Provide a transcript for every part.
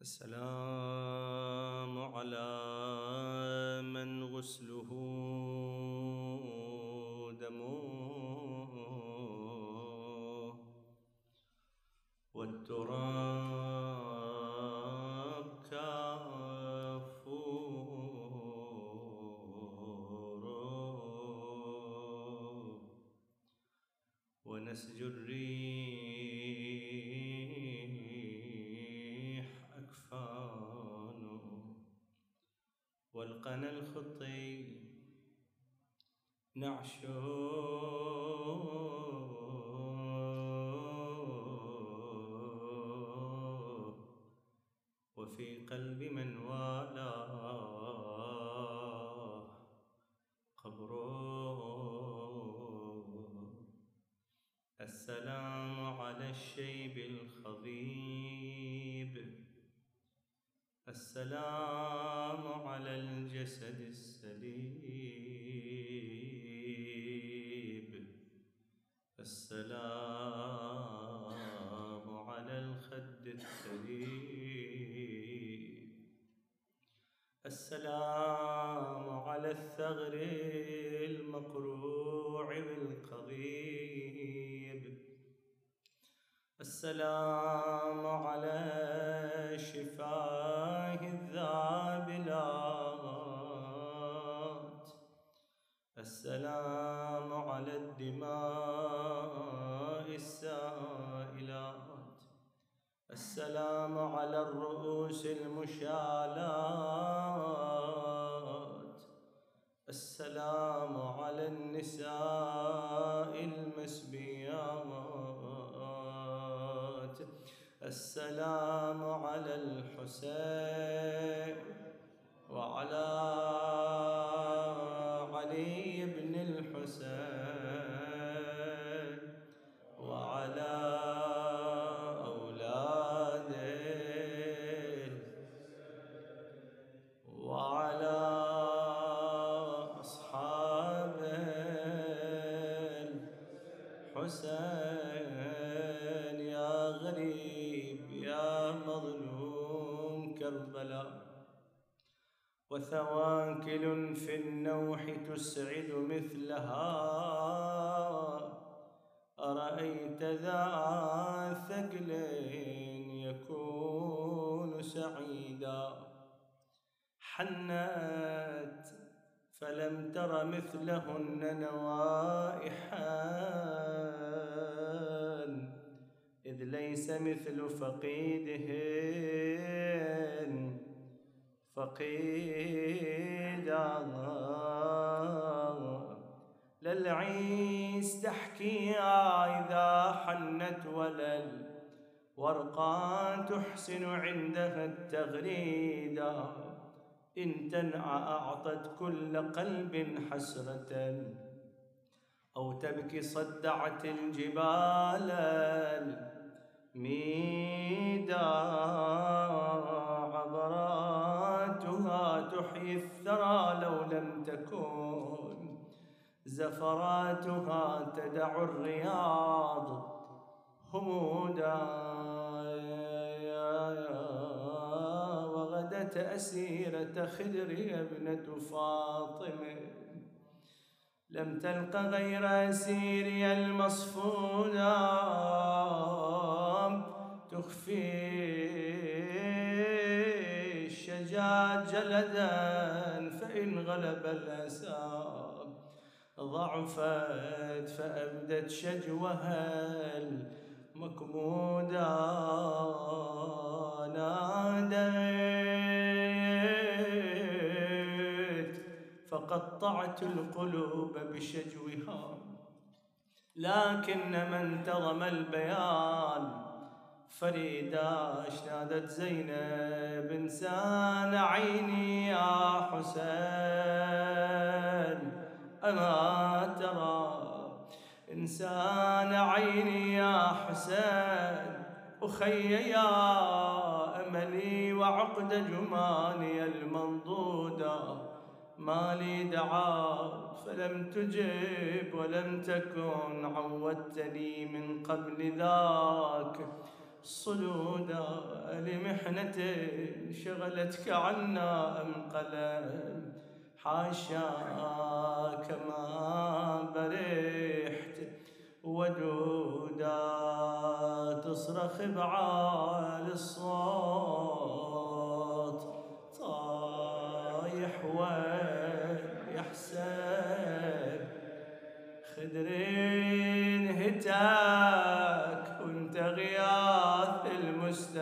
السلام على من غسله السلام على الشيب الخضيب. السلام على الجسد السليب. السلام على الخد الثريب السلام على الثغر المقروع بالقضيب. السلام على شفاه الذابلات السلام على الدماء السائلات السلام على الرؤوس المشالات السلام على النساء المسبيات السلام على الحسين وعلى وثواكل في النوح تسعد مثلها. أرأيت ذا ثقل يكون سعيدا. حنت فلم تر مثلهن نوائحا إذ ليس مثل فقيدهن فقيدا للعيس تحكي إذا حنت ولل ورقا تحسن عندها التغريدا إن تنعى أعطت كل قلب حسرة. أو تبكي صدعت الجبال الميدا عبراتها تحيي الثرى لو لم تكن زفراتها تدع الرياض همودا وغدت أسيرة خدر ابنة فاطمة لم تلق غير أسيري المصفودا. تخفي جلدا فإن غلب الأسى ضعفت فأبدت شجوها المكمودا ناديت فقطعت القلوب بشجوها لكن من تضم البيان فريدة نادت زينب إنسان عيني يا حسين. أما ترى إنسان عيني يا حسين؟ أخي يا أملي وعقد جماني المنضودة ما لي دعاء فلم تجب ولم تكن عودتني من قبل ذاك. صدودا لمحنة شغلتك عنا أم قلم حاشاك ما برحت ودودا تصرخ بعال الصوت طايح ويحسب خدرين هتاك.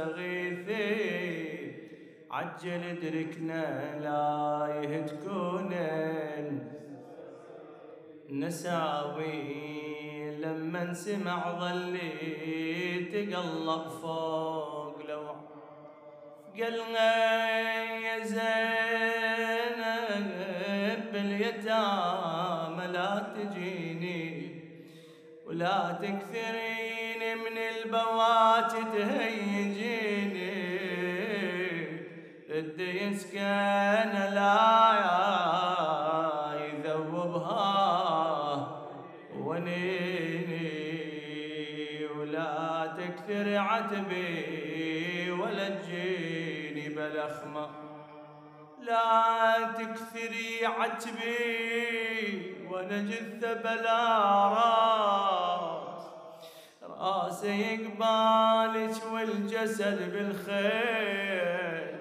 المستغيثين عجل ادركنا لا يهتكونن نساوي لما سمع ظلي تقلب فوق لو قلنا يا زينب باليتامى لا تجيني ولا تكثرين. من البوات تهيجيني ردي يسكن لا تكثر عتبي ولا تجيني بلخمة. لا تكثري عتبي وأنا جثة بلا راس. راسي قبالك والجسد بالخيل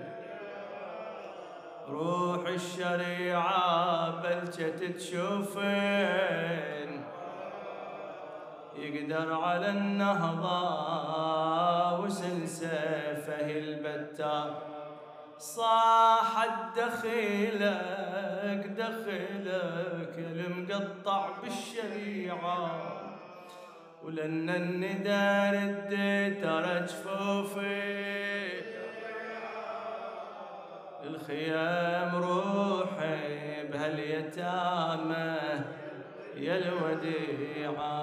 روح الشريعة بلشت تشوفين يقدر على النهضة وسل البتار صاحت دخيلك دخيلك المقطع بالشريعة. ولن الندى رديت جفوفي الخيام روحي بهاليتامى يا الوديعة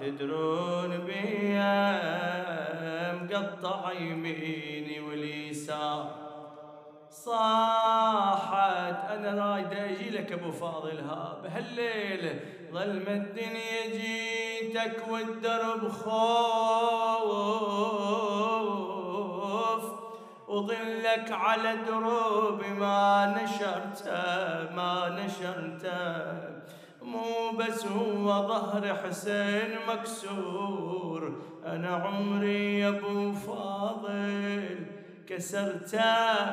تدرون بيا مقطع يميني واليسار. صاحت أنا رايد أجي لك أبو فاضل ها بهالليل ظلم الدنيا جيتك والدرب خوف. وظلك على دروب ما نشرته ما نشرته مو بس هو ظهر حسين مكسور أنا عمري يا أبو فاضل كسرته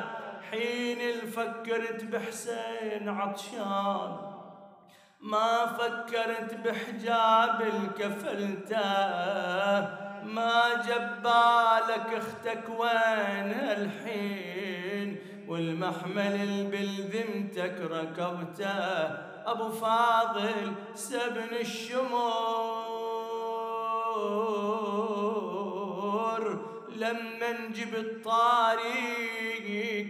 حين فكرت بحسين عطشان. ما فكرت بحجاب الكفلته ما جبالك أختك وين الحين؟ والمحمل اللي بالذمتك ركبته. أبو فاضل سبن الشمور. لما نجيب الطريق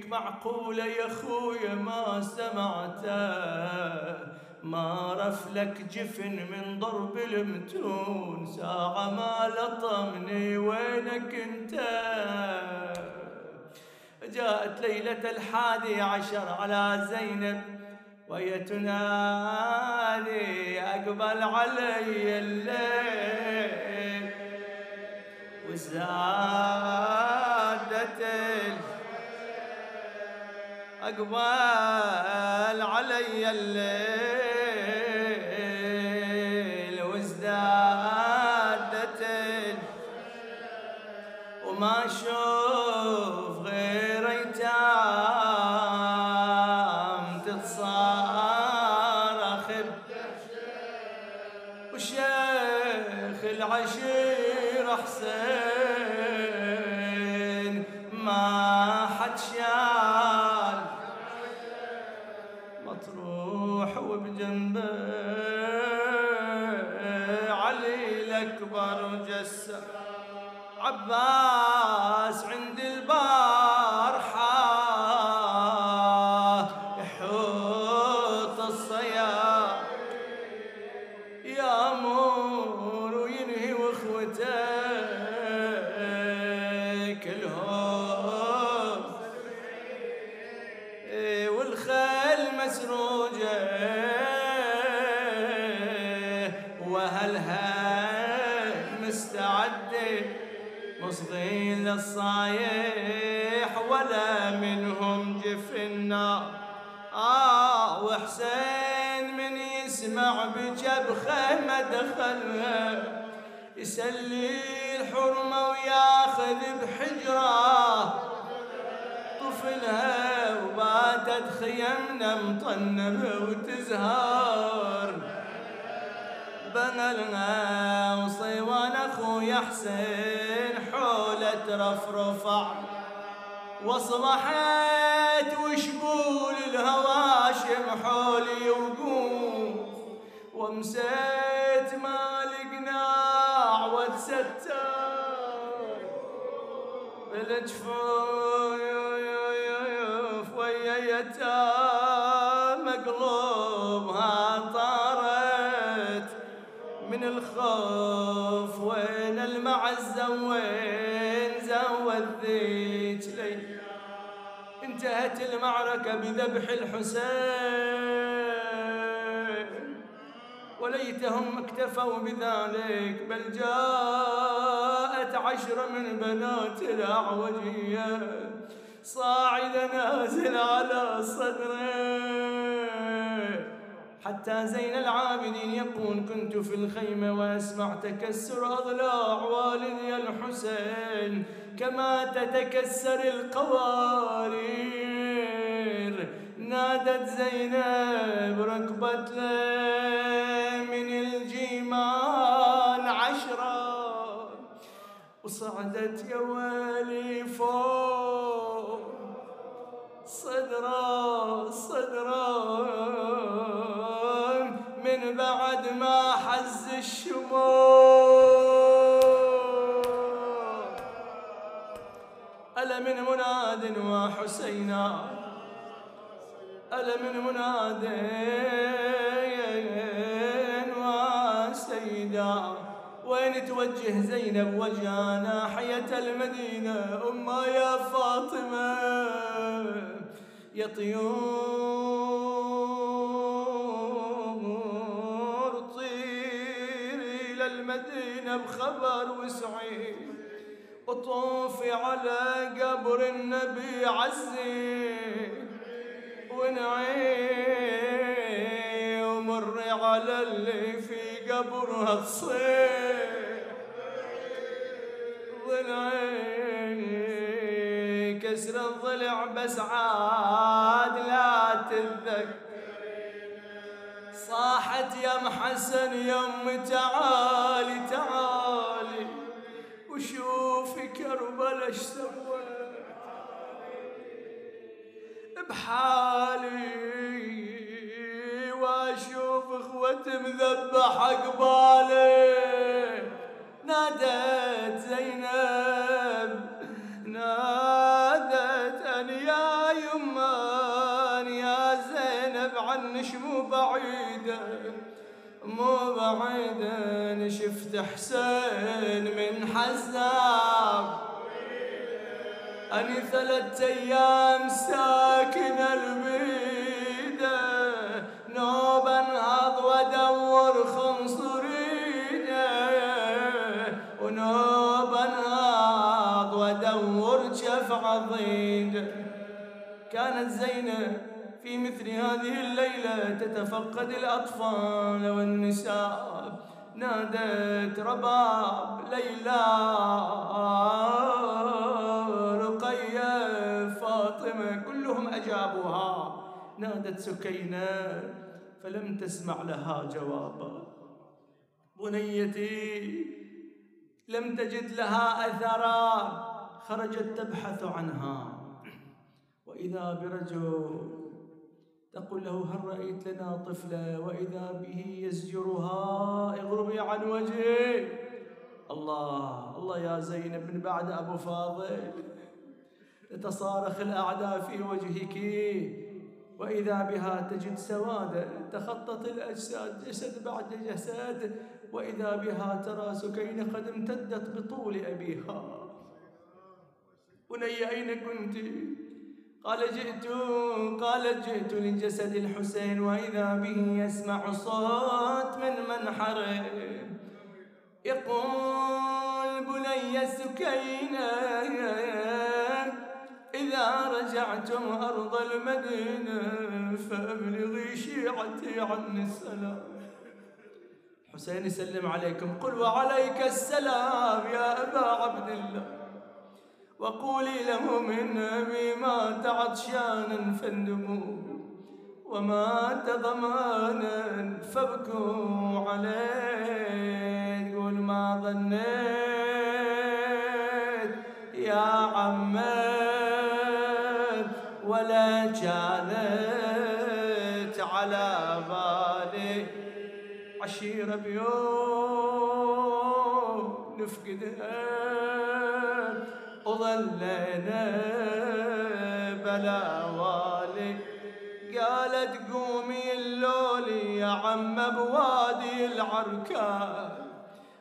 معقولة يا خويا ما سمعته. ما رفلك جفن من ضرب المتون. ساعة ما لطمني وينك انت؟ جاءت ليلة الحادي عشر على زينب وهي تنادي أقبل علي الليل. وزادت أقبل علي الليل. وما شوف غير أيتام تتصاب العشير حسين ما حد شال. مطروح وبجنبه علي الأكبر جسر. عباس عند يسلي الحرمة وياخذ بحجرة. طفلها وباتت خيمنا مطنبة وتزهر. بنلنا وصيوان أخويا حسين حولة ترفرفع واصبحت وشبول الهواشم حولي وقوف ومسيت بالجفوف ويا يتام قلوبها طارت من الخوف وين المعزة وين زود ذيك لي انتهت المعركة بذبح الحسين وليتهم اكتفوا بذلك بل جاءت عشرة من بنات الأعوجية. صاعد نازل على صدره. حتى زين العابدين يقول كنت في الخيمة وأسمع تكسر أضلاع والدي الحسين كما تتكسر القوارير. نادت زينب ركبت من الجيمان عشرة وصعدت يا ويلي فوق صدرة صدرة من بعد ما حز الشموع ألا من مناد وحسينا. ألا من مناد وسيدا. وين توجه زينب وجه ناحية المدينة أما يا فاطمة يا طيور طيري إلى المدينة بخبر وسعي وطوفي على قبر النبي عزي ونعي ومري على اللي في قبرها تصيح ضلعي كسر الضلع بس عاد لا تتذكر صاحت يا محسن يم تعالي تعالي. وشوفي كربلا إيش سوت بحالي وأشوف اخوتي مذبحه قبالي نادت زينب نادت أن يا يمان يا زينب عنش مو بعيدة مو بعيدة شفت حسين من حزاب أني ثلاثة أيام ساكن البيدة نوب انهض وادور خنصريده ونوب انهض وادور جف عضيده كانت زينب في مثل هذه الليلة تتفقد الأطفال والنساء. نادت رباب ليلى. فاطمة كلهم أجابوها. نادت سكينة فلم تسمع لها جوابا. بنيتي لم تجد لها أثرا. خرجت تبحث عنها. وإذا برجل تقول له هل رأيت لنا طفلة وإذا به يزجرها اغربي عن وجهي الله الله يا زينب من بعد أبو فاضل. تتصارخ الأعداء في وجهك. وإذا بها تجد سوادا تخطط الأجساد جسد بعد جسد. وإذا بها ترى سكين قد امتدت بطول أبيها. بني أين كنت؟ قال جئت. قالت جئت لجسد الحسين. وإذا به يسمع صوت من منحره يقول بني سكينة. إذا رجعتم أرض المدينة فأبلغي شيعتي عني السلام. حسين يسلم عليكم. قل وعليك السلام يا أبا عبد الله. وقولي لهم إن أبي مات عطشانا فاندموا. ومات ضمانا فابكوا عليه. قول ما ظنيت يا عمي. كانت على بالي. عشيرة بيوم نفقدها وظلينا بلا والي. قالت قومي اللولي يا عم بوادي العركان.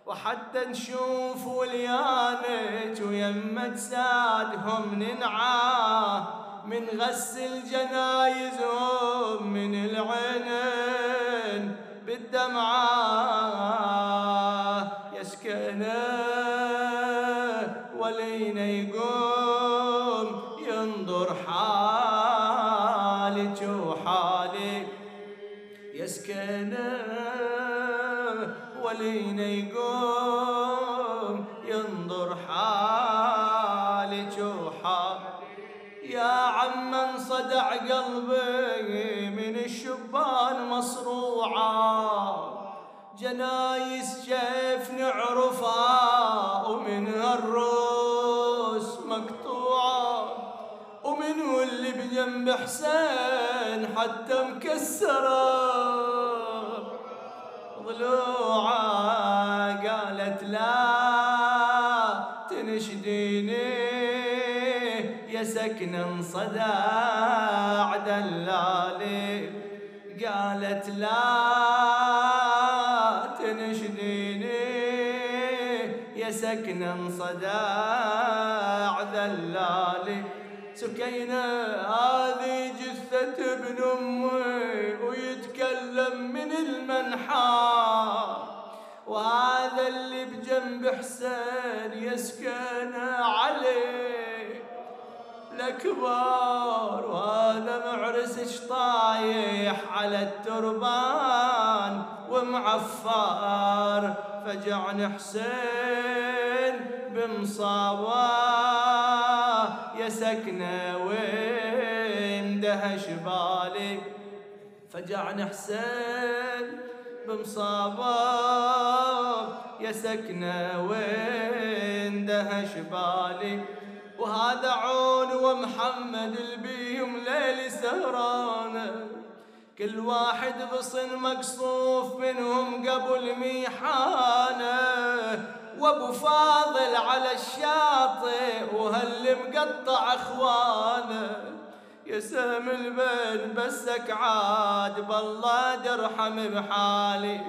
وحتى نشوف وليانك ويمك سادهم ننعاه. من غسل جنايزهم من العينين بالدمعة يسكنه ولينا يقوم ينظر حالك وحالي يسكنه ولينا يقوم جنايس كيف نعرفها ومنها الروس مقطوعة. ومن اللي بجنب حسين حتى مكسرة. ضلوعة قالت لا تنشديني يا سكن انصدع دلالي. قالت لا سكنا صداع ذلالي سكينة هذه جثة ابن أمي ويتكلم من المنحى. وهذا اللي بجنب حسين يسكن عليه. الأكبر وهذا معرس طايح على التربان. ومعفار فجعني حسين بمصابة يا سكنة وين دهش بالي فجعني حسين بمصابة يا سكنة وين دهش بالي وهذا عون ومحمد البيهم ليلي سهرانة. كل واحد غصن مقصوف منهم قبل ميحانه وابو فاضل على الشاطئ وهل مقطع اخوانه. يا سام البن بسك عاد بالله ترحم بحالي.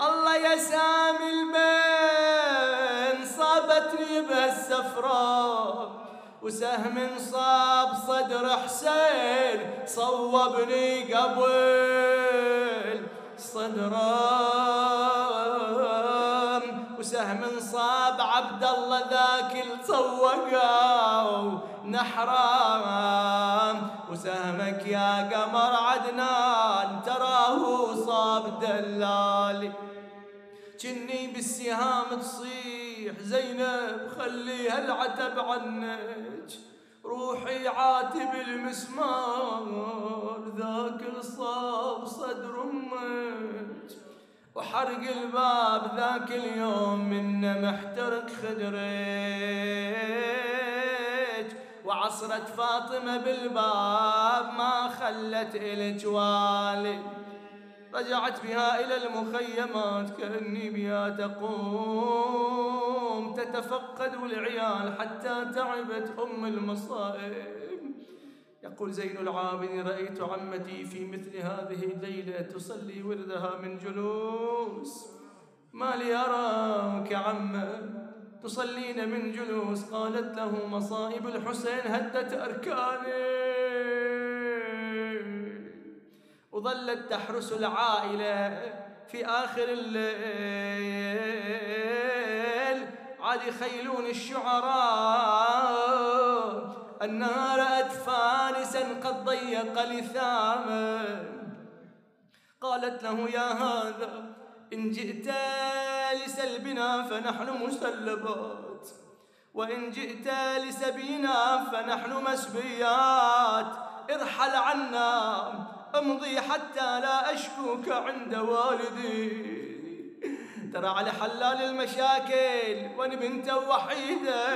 الله يا سام البن صابتني بهالسفره وسهم صاب صدر حسين صوبني قبل صدرام وسهم صاب عبد الله ذاك الصوقا نحرام وسهمك يا قمر عدنان تراه صاب دلالي كني بالسهام تصيح زينب خليها العتب عنك روحي عاتب المسمار ذاك الصاب صدر أمك. وحرق الباب ذاك اليوم من محترق خدرك. وعصرت فاطمة بالباب ما خلت إلك والي رجعت بها إلى المخيمات كأني بها تقوم. تتفقد العيال حتى تعبت أم المصائب. يقول زين العابدين رأيت عمتي في مثل هذه الليلة تصلي وردها من جلوس. ما لي أراك عمة تصلين من جلوس؟ قالت له مصائب الحسين هدت أركاني. وظلت تحرس العائلة في آخر الليل. عاد يخيلون الشعراء أنها رأت فارسا قد ضيق لثامه قالت له يا هذا إن جئت لسلبنا فنحن مسلبات وإن جئت لسبينا فنحن مسبيات. ارحل عنا أمضي حتى لا أشكوك عند والدي. ترى على حلال المشاكل وأنا بنت وحيدة.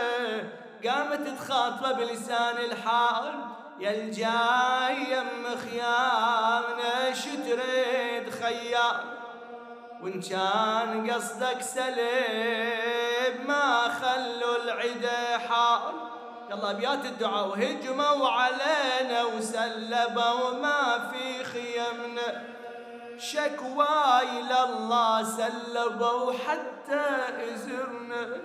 قامت تخاطبه بلسان الحال يا الجاي يم خيامنا شتريد خيام. وإن كان قصدك سلب ما خلوا العدا حال. يلا ابيات الدعاء. وهجموا علينا وسلبوا ما في خيمنا. شكواي لله سلبوا حتى إزرنا.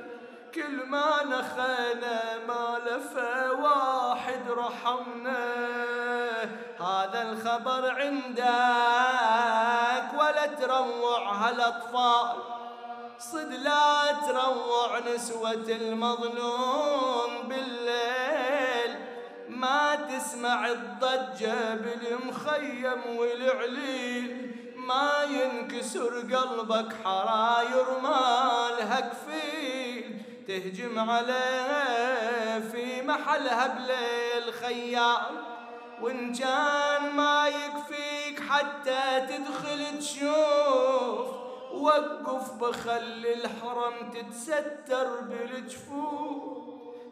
كل ما نخينا ما لفى واحد رحمنا. هذا الخبر عندك ولا تروع هالاطفال صد لا تروع نسوة المظلوم بالليل. ما تسمع الضجة بالمخيم والعليل. ما ينكسر قلبك حراير مالها كفيل. تهجم عليه في محلها بليل خيال وإن كان ما يكفيك حتى تدخل تشوف وقف بخلي الحرم تتستر بالجفوف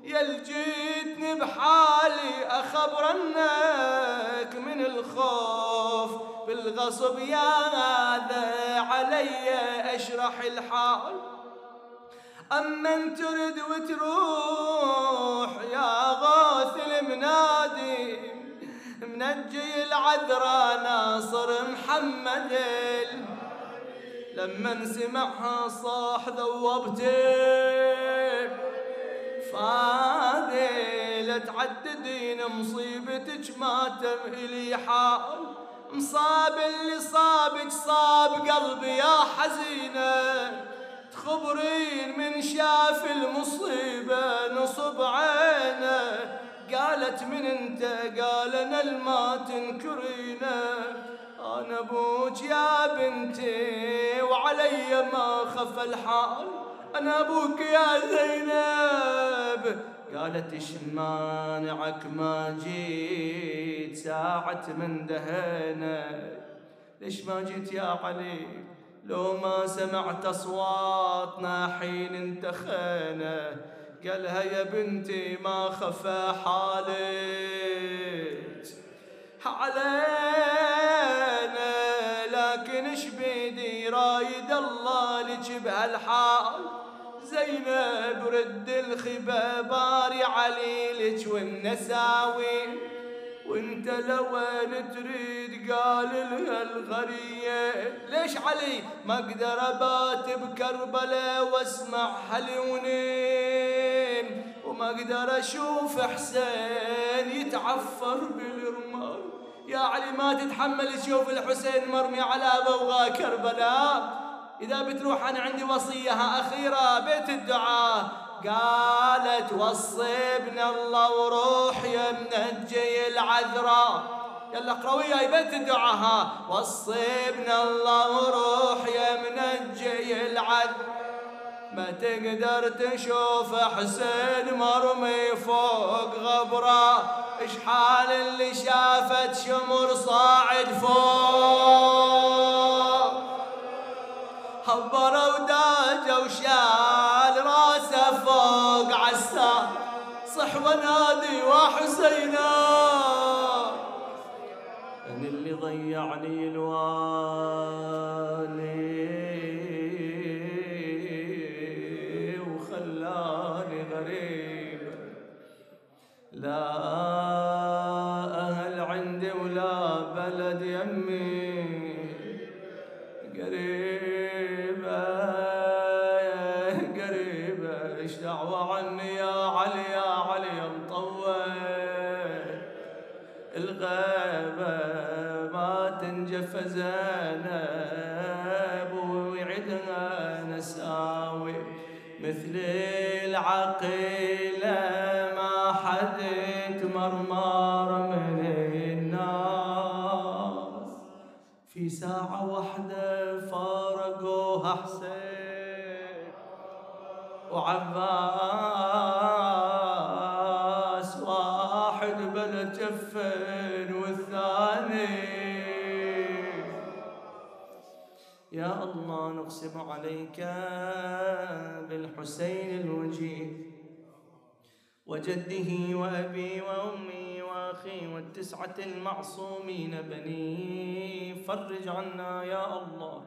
يا جيتني بحالي أخبرنك من الخوف. بالغصب يا هذا علي أشرح الحال. أما ترد وتروح يا غاث المنادي منجي العذراء ناصر محمد لما سمعها صاح ذوبتك فاذي تعددين مصيبتك ماتم الي حال مصاب اللي صابك صاب قلبي يا حزينة. تخبرين من شاف المصيبة نصب عينه. قالت من انت؟ قال أنا الما تنكرينا أنا أبوك يا بنتي وعلي ما خف الحال. أنا أبوك يا زينب. قالت إيش مانعك ما جيت؟ ساعة من دهينا ليش ما جيت يا علي؟ لو ما سمعت أصواتنا حين انتخينا. قالها يا بنتي ما خفى حالك. علينا لك بهالحال زينب رد الخبا باري علي لك والنساوي. وانت لوين تريد قال لها الغرية ليش علي؟ ما أقدر أبات بكربلاء وأسمع حلونين وما أقدر أشوف حسين يتعفر بالرمال يا علي ما تتحمل تشوف الحسين مرمي على بوغى كربلاء. إذا بتروح أنا عندي وصية أخيرة بيت الدعاء. قالت وصيبنا الله وروح يا منجي العذراء. يلا اقرأ وياي بيت الدعاء ها. وصيبنا الله وروح يا منجي العذراء. ما تقدر تشوف حسين مرمي فوق غبرة. إيش حال اللي شافت شمر صاعد فوق؟ هبر وداج وشال راسه فوق عسى. صح ونادي وحسينا. أنا اللي ضيعني الوالي علي يا علي مطول الغيبة ما تنجف زينب ويعدها نساوي. مثلي العقيلة ما حد تمرمر من الناس. في ساعة واحدة فارقوها حسين وعباس. بلا جفن والثاني. يا الله نقسم عليك بالحسين الوجيه وجده وأبي وأمي وأخي والتسعة المعصومين. بني فرج عنا يا الله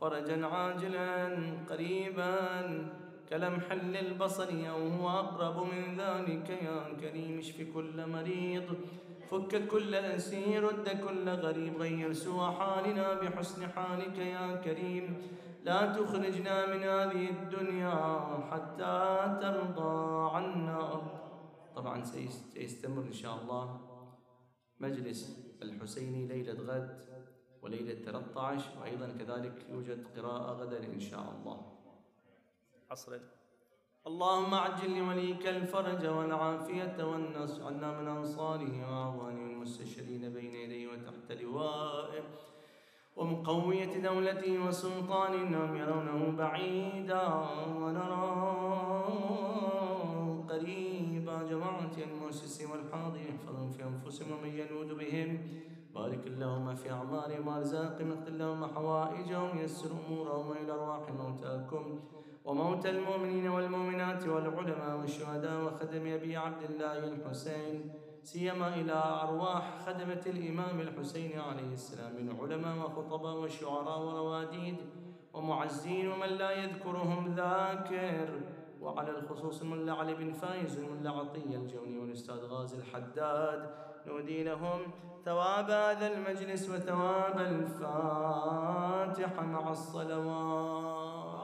فرجا عاجلا قريبا. كلمح للبصر أو هو أقرب من ذلك يا كريم اشف كل مريض. فك كل أسير رد كل غريب غير سوى حالنا بحسن حالك يا كريم. لا تخرجنا من هذه الدنيا حتى ترضى عنا. طبعا سيستمر إن شاء الله مجلس الحسيني ليلة غد وليلة 13 وأيضا كذلك يوجد قراءة غدا إن شاء الله. عصرا اللهم عجل لوليك الفرج والعافية والنصر. عنا من أنصاره وأعوانه المستشرين بين يديه وتحت لوائه. ومقوية دولته وسلطانه إنهم يرونه بعيدا ونراه قريبا. جماعة المؤسسين والحاضرين احفظهم في أنفسهم ومن ينود بهم. بارك اللهم في أعمارهم وأرزاقهم. اغفر اللهم حوائجهم. يسر أمورهم وإلى أرواح موتاكم. وموتى المؤمنين والمؤمنات والعلماء والشهداء وخدم أبي عبد الله الحسين سيما إلى أرواح خدمة الإمام الحسين عليه السلام من علماء وخطباء وشعراء ورواديد. ومعزين ومن لا يذكرهم ذاكر. وعلى الخصوص من علي بن فايز ومن عطية الجوني والأستاذ غازي الحداد. نودي لهم ثواب هذا المجلس وثواب الفاتحة مع الصلوات.